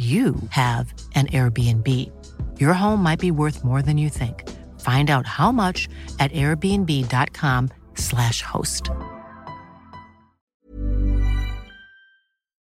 you have an Airbnb. Your home might be worth more than you think. Find out how much at airbnb.com/slash host.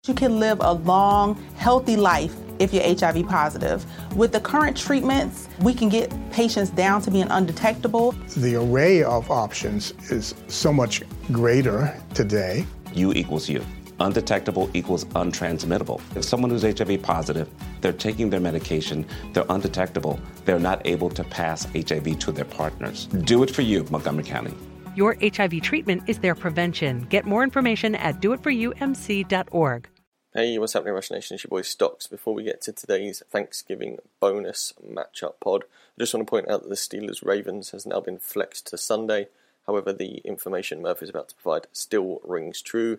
You can live a long, healthy life if you're HIV positive. With the current treatments, we can get patients down to being undetectable. The array of options is so much greater today. U equals U. Undetectable equals untransmittable. If someone who's HIV positive, they're taking their medication, they're undetectable, they're not able to pass HIV to their partners. Do it for you, Montgomery County. Your HIV treatment is their prevention. Get more information at doitforumc.org. Hey, what's happening, Rush Nation? It's your boy Stocks. Before we get to today's Thanksgiving bonus matchup pod, I just want to point out that the Steelers Ravens has now been flexed to Sunday. However, the information Murph is about to provide still rings true.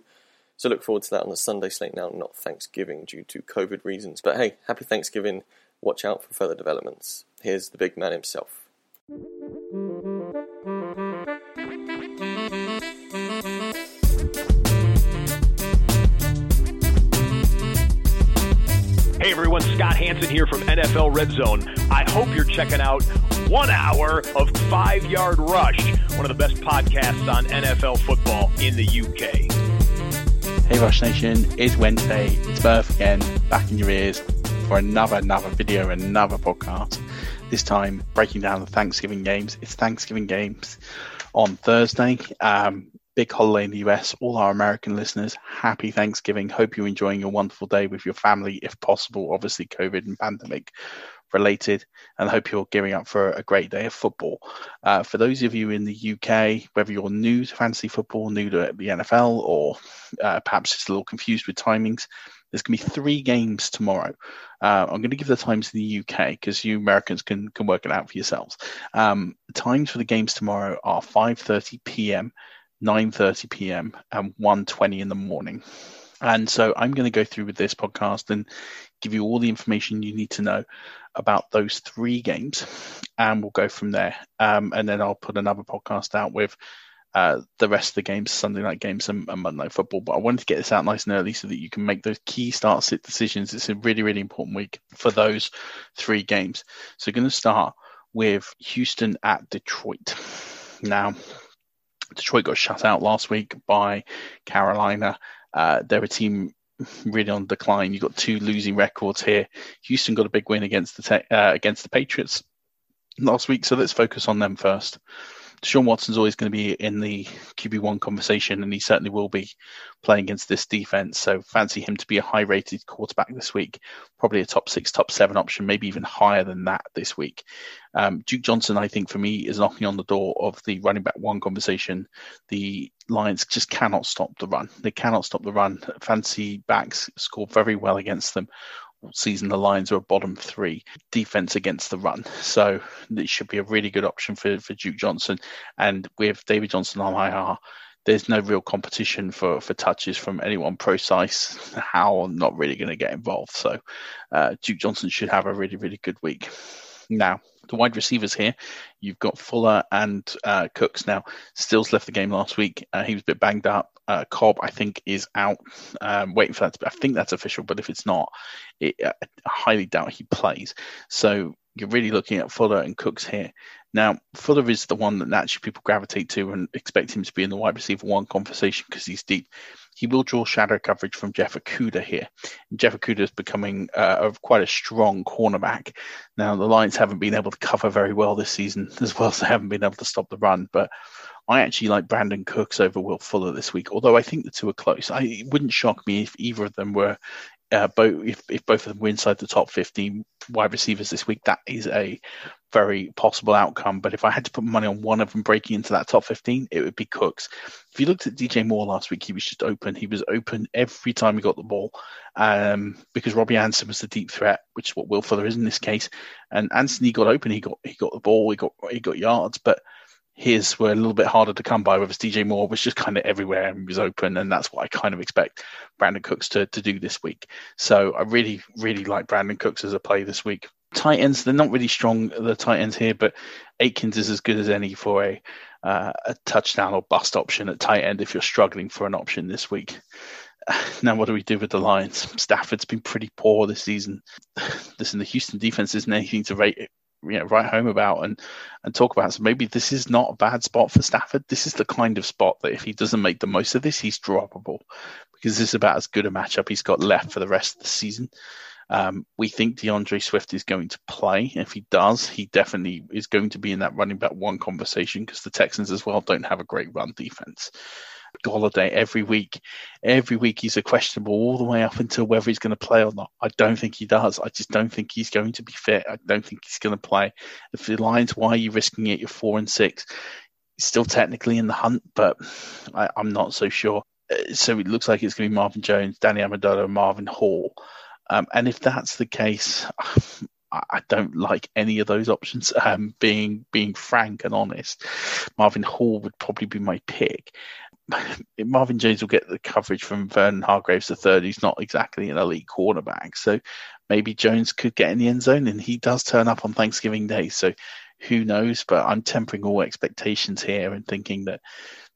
So look forward to that on the Sunday slate now, not Thanksgiving due to COVID reasons. But hey, happy Thanksgiving. Watch out for further developments. Here's the big man himself. Hey everyone, Scott Hanson here from NFL Red Zone. I hope you're checking out one hour of Five Yard Rush, one of the best podcasts on NFL football in the UK. Hey Rush Nation, it's Wednesday. It's Murph again, back in your ears for another another video, another podcast. This time breaking down the Thanksgiving games. It's Thanksgiving games on Thursday. Um, big holiday in the US. All our American listeners, happy Thanksgiving. Hope you're enjoying a wonderful day with your family, if possible. Obviously, COVID and pandemic related, and I hope you're gearing up for a great day of football. Uh, for those of you in the UK, whether you're new to fantasy football, new to the NFL, or uh, perhaps just a little confused with timings, there's going to be three games tomorrow. Uh, I'm going to give the times in the UK because you Americans can can work it out for yourselves. Um, times for the games tomorrow are 5:30 p.m., 9:30 p.m., and 1:20 in the morning. And so I'm going to go through with this podcast and give you all the information you need to know about those three games, and we'll go from there. Um, and then I'll put another podcast out with uh, the rest of the games, Sunday night games and, and Monday night football. But I wanted to get this out nice and early so that you can make those key start sit decisions. It's a really, really important week for those three games. So, we're going to start with Houston at Detroit. Now, Detroit got shut out last week by Carolina. Uh, they're a team really on decline. You've got two losing records here. Houston got a big win against the te- uh, against the Patriots last week, so let's focus on them first. Deshaun Watson's always going to be in the QB1 conversation, and he certainly will be playing against this defense. So fancy him to be a high rated quarterback this week, probably a top six, top seven option, maybe even higher than that this week. Um, Duke Johnson, I think, for me, is knocking on the door of the running back one conversation. The Lions just cannot stop the run. They cannot stop the run. Fancy backs score very well against them season the Lions are a bottom three defense against the run. So it should be a really good option for, for Duke Johnson. And with David Johnson on IR, there's no real competition for, for touches from anyone Prosise. How I'm not really going to get involved. So uh, Duke Johnson should have a really, really good week. Now, the wide receivers here, you've got Fuller and uh, Cooks. Now, Stills left the game last week. Uh, he was a bit banged up. Uh, Cobb, I think, is out. Um, waiting for that. To I think that's official, but if it's not, it, uh, I highly doubt he plays. So you're really looking at Fuller and Cooks here. Now, Fuller is the one that naturally people gravitate to and expect him to be in the wide receiver one conversation because he's deep. He will draw shadow coverage from Jeff Okudah here. And Jeff Okudah is becoming uh, quite a strong cornerback. Now, the Lions haven't been able to cover very well this season, as well as they haven't been able to stop the run. But I actually like Brandin Cooks over Will Fuller this week, although I think the two are close. I, it wouldn't shock me if either of them were uh, both if, if both of them were inside the top 15 wide receivers this week, that is a very possible outcome. But if I had to put money on one of them breaking into that top 15, it would be Cooks. If you looked at DJ Moore last week, he was just open. He was open every time he got the ball um, because Robby Anderson was the deep threat, which is what Will Fuller is in this case. And Anthony got open. He got he got the ball. He got he got yards, but his were a little bit harder to come by, whereas DJ Moore was just kind of everywhere and was open, and that's what I kind of expect Brandin Cooks to, to do this week. So I really, really like Brandin Cooks as a play this week. Tight ends, they're not really strong, the tight ends here, but Akins is as good as any for a uh, a touchdown or bust option at tight end if you're struggling for an option this week. Now, what do we do with the Lions? Stafford's been pretty poor this season. Listen, the Houston defense isn't anything to rate you know write home about and and talk about. So maybe this is not a bad spot for Stafford. This is the kind of spot that if he doesn't make the most of this, he's droppable because this is about as good a matchup he's got left for the rest of the season. Um, we think D'Andre Swift is going to play. If he does, he definitely is going to be in that running back one conversation because the Texans as well don't have a great run defense. Golladay every week. Every week he's a questionable all the way up until whether he's going to play or not. I don't think he does. I just don't think he's going to be fit. I don't think he's going to play. If the Lions, why are you risking it? You're four and six. He's still technically in the hunt, but I, am not so sure. Uh, so it looks like it's going to be Marvin Jones, Danny Amendola, Marvin Hall. Um, and if that's the case, I don't like any of those options. Um, being being frank and honest, Marvin Hall would probably be my pick. Marvin Jones will get the coverage from Vernon Hargreaves III. He's not exactly an elite cornerback, so maybe Jones could get in the end zone, and he does turn up on Thanksgiving Day. So who knows? But I'm tempering all expectations here and thinking that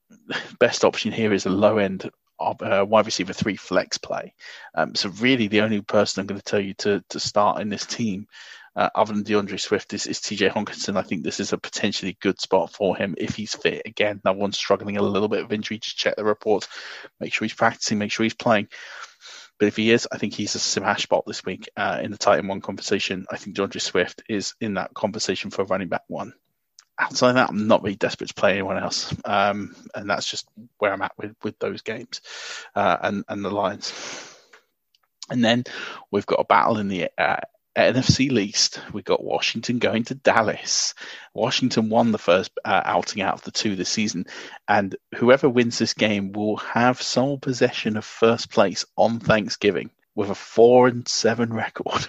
best option here is a low end uh, wide receiver three flex play. Um, so really, the only person I'm going to tell you to to start in this team uh, other than D'Andre Swift, is, is TJ Hockenson. I think this is a potentially good spot for him if he's fit. Again, that one's struggling a little bit of injury. Just check the reports, make sure he's practicing, make sure he's playing. But if he is, I think he's a smash spot this week uh, in the tight end one conversation. I think D'Andre Swift is in that conversation for running back one. Outside of that, I'm not really desperate to play anyone else, um, and that's just where I'm at with with those games uh, and and the Lions. And then we've got a battle in the uh, NFC least, we got Washington going to Dallas. Washington won the first uh, outing out of the two this season, and whoever wins this game will have sole possession of first place on Thanksgiving with a four and seven record.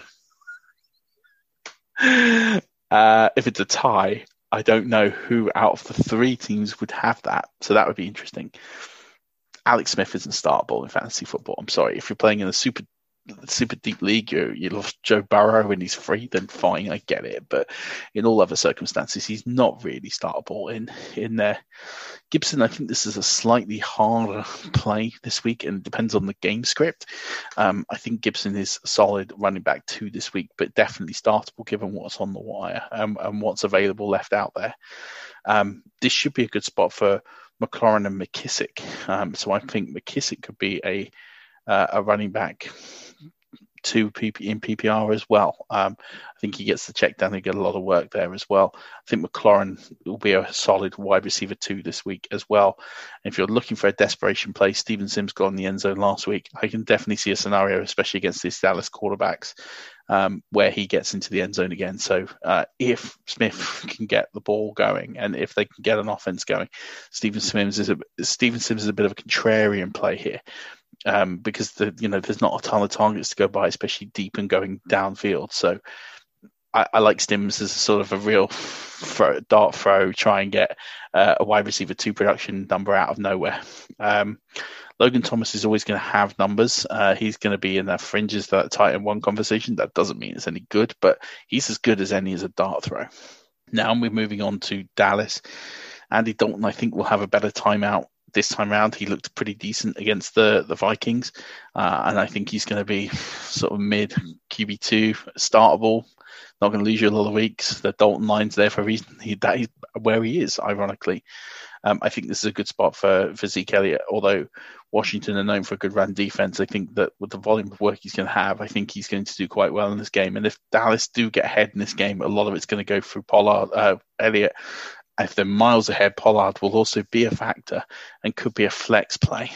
uh, if it's a tie, I don't know who out of the three teams would have that, so that would be interesting. Alex Smith isn't startable in fantasy football. I'm sorry. If you're playing in a super super deep league, you you lost Joe Burrow and he's free, then fine, I get it. But in all other circumstances, he's not really startable in in there. Gibson, I think this is a slightly harder play this week, and depends on the game script. Um, I think Gibson is solid running back two this week, but definitely startable given what's on the wire and, and what's available left out there. Um, this should be a good spot for McLaurin and McKissick. Um, so I think McKissick could be a uh, a running back to PP in PPR as well. Um, I think he gets the check down. He get a lot of work there as well. I think McLaurin will be a solid wide receiver too this week as well. And if you're looking for a desperation play, Steven Sims got in the end zone last week. I can definitely see a scenario, especially against these Dallas quarterbacks, um, where he gets into the end zone again. So uh, if Smith can get the ball going and if they can get an offense going, Steven Sims is a Steven Sims is a bit of a contrarian play here um, because the you know there's not a ton of targets to go by, especially deep and going downfield. So I, I like Sims as sort of a real throw, dart throw, try and get uh, a wide receiver two production number out of nowhere. Um, Logan Thomas is always going to have numbers. Uh, he's going to be in that fringes that tight end one conversation. That doesn't mean it's any good, but he's as good as any as a dart throw. Now we're moving on to Dallas. Andy Dalton, I think, will have a better time out this time around. He looked pretty decent against the the Vikings, uh, and I think he's going to be sort of mid QB two, startable. Not going to lose you a lot of weeks. The Dalton line's there for a reason. He, that is where he is, ironically. Um, I think this is a good spot for, for Zeke Elliott. Although Washington are known for a good run defense, I think that with the volume of work he's going to have, I think he's going to do quite well in this game. And if Dallas do get ahead in this game, a lot of it's going to go through Pollard, uh, Elliott. If they're miles ahead, Pollard will also be a factor and could be a flex play.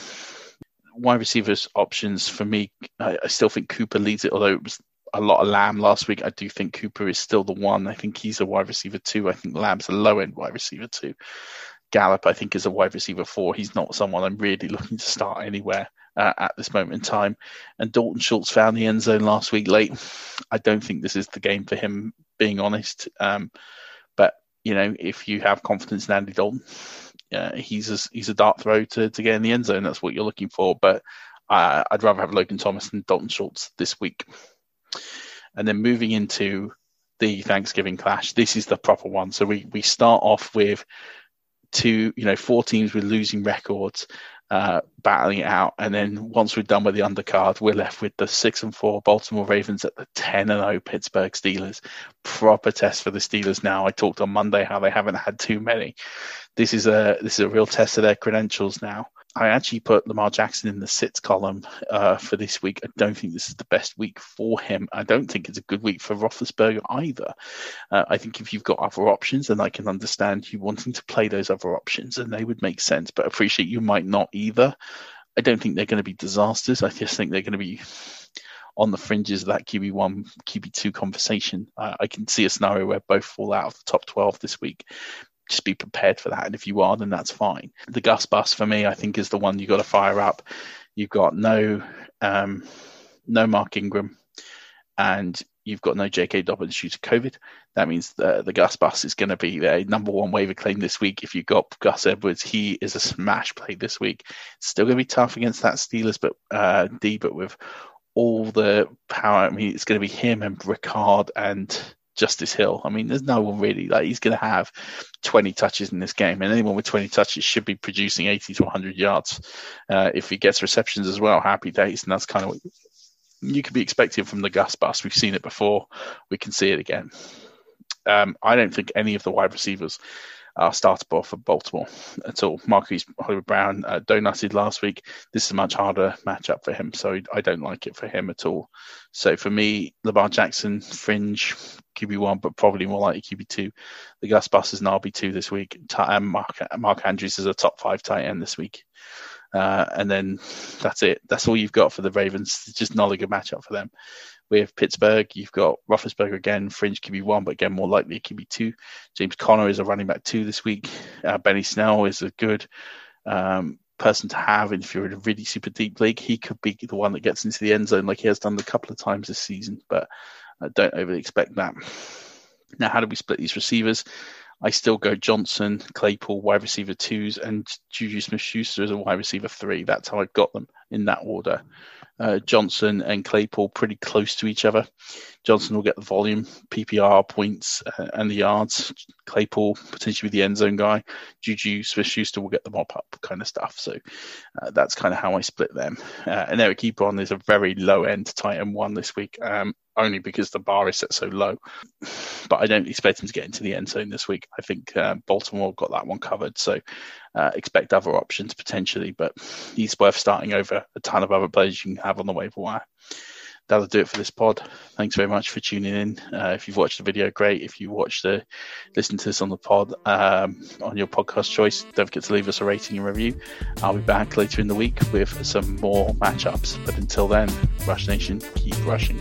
Wide receivers options for me, I, I still think Cooper leads it, although it was a lot of Lamb last week. I do think Cooper is still the one. I think he's a wide receiver two. I think Lamb's a low end wide receiver two. Gallup, I think, is a wide receiver four. He's not someone I'm really looking to start anywhere uh, at this moment in time. And Dalton Schultz found the end zone last week late. I don't think this is the game for him, being honest. Um, you know, if you have confidence in Andy Dalton, uh, he's a, he's a dart throw to, to get in the end zone. That's what you're looking for. But uh, I'd rather have Logan Thomas than Dalton Schultz this week. And then moving into the Thanksgiving clash, this is the proper one. So we we start off with two, you know, four teams with losing records uh, battling it out, and then once we're done with the undercard, we're left with the six and four Baltimore Ravens at the ten and zero oh Pittsburgh Steelers. Proper test for the Steelers now. I talked on Monday how they haven't had too many. This is a this is a real test of their credentials now. I actually put Lamar Jackson in the sits column uh, for this week. I don't think this is the best week for him. I don't think it's a good week for Roethlisberger either. Uh, I think if you've got other options, then I can understand you wanting to play those other options, and they would make sense. But I appreciate you might not either. I don't think they're going to be disasters. I just think they're going to be on the fringes of that QB1, QB2 conversation. Uh, I can see a scenario where both fall out of the top 12 this week just be prepared for that. And if you are, then that's fine. The Gus bus for me, I think, is the one you got to fire up. You've got no um, no Mark Ingram, and you've got no J.K. Dobbins due to COVID. That means the the Gus bus is going to be their number one waiver claim this week. If you've got Gus Edwards, he is a smash play this week. It's still going to be tough against that Steelers, but uh, D, but with all the power, I mean, it's going to be him and Ricard and Justice Hill. I mean, there's no one really like he's going to have 20 touches in this game, and anyone with 20 touches should be producing 80 to 100 yards. Uh, if he gets receptions as well, happy days, and that's kind of what you could be expecting from the Gus bus. We've seen it before, we can see it again. Um, I don't think any of the wide receivers are startable for Baltimore at all. Marquise Hollywood Brown uh, donutted last week. This is a much harder matchup for him, so I don't like it for him at all. So for me, Lamar Jackson, fringe QB1, but probably more likely QB2. The Gus Bus is an RB2 this week. Mark, Mark Andrews is a top five tight end this week. Uh, and then that's it. That's all you've got for the Ravens. It's just not a good matchup for them. With Pittsburgh, you've got Roethlisberger again, fringe QB1, but again, more likely a QB2. James Conner is a running back two this week. Uh, Benny Snell is a good um, person to have if you're in a really super deep league. He could be the one that gets into the end zone like he has done a couple of times this season, but I don't overly expect that. Now, how do we split these receivers? I still go Johnson, Claypool, wide receiver twos, and Juju Smith Schuster as a wide receiver three. That's how I've got them in that order uh, Johnson and Claypool pretty close to each other. Johnson will get the volume, PPR points, uh, and the yards. Claypool potentially be the end zone guy. Juju Smith Schuster will get the mop up kind of stuff. So uh, that's kind of how I split them. Uh, and Eric Ebron is a very low end tight end one this week. Um, only because the bar is set so low. But I don't expect him to get into the end zone this week. I think uh, Baltimore got that one covered. So uh, expect other options potentially, but he's worth starting over a ton of other players you can have on the waiver wire. That'll do it for this pod. Thanks very much for tuning in. Uh, if you've watched the video, great. If you watched the, listen to this on the pod um, on your podcast choice, don't forget to leave us a rating and review. I'll be back later in the week with some more matchups. But until then, Rush Nation, keep rushing.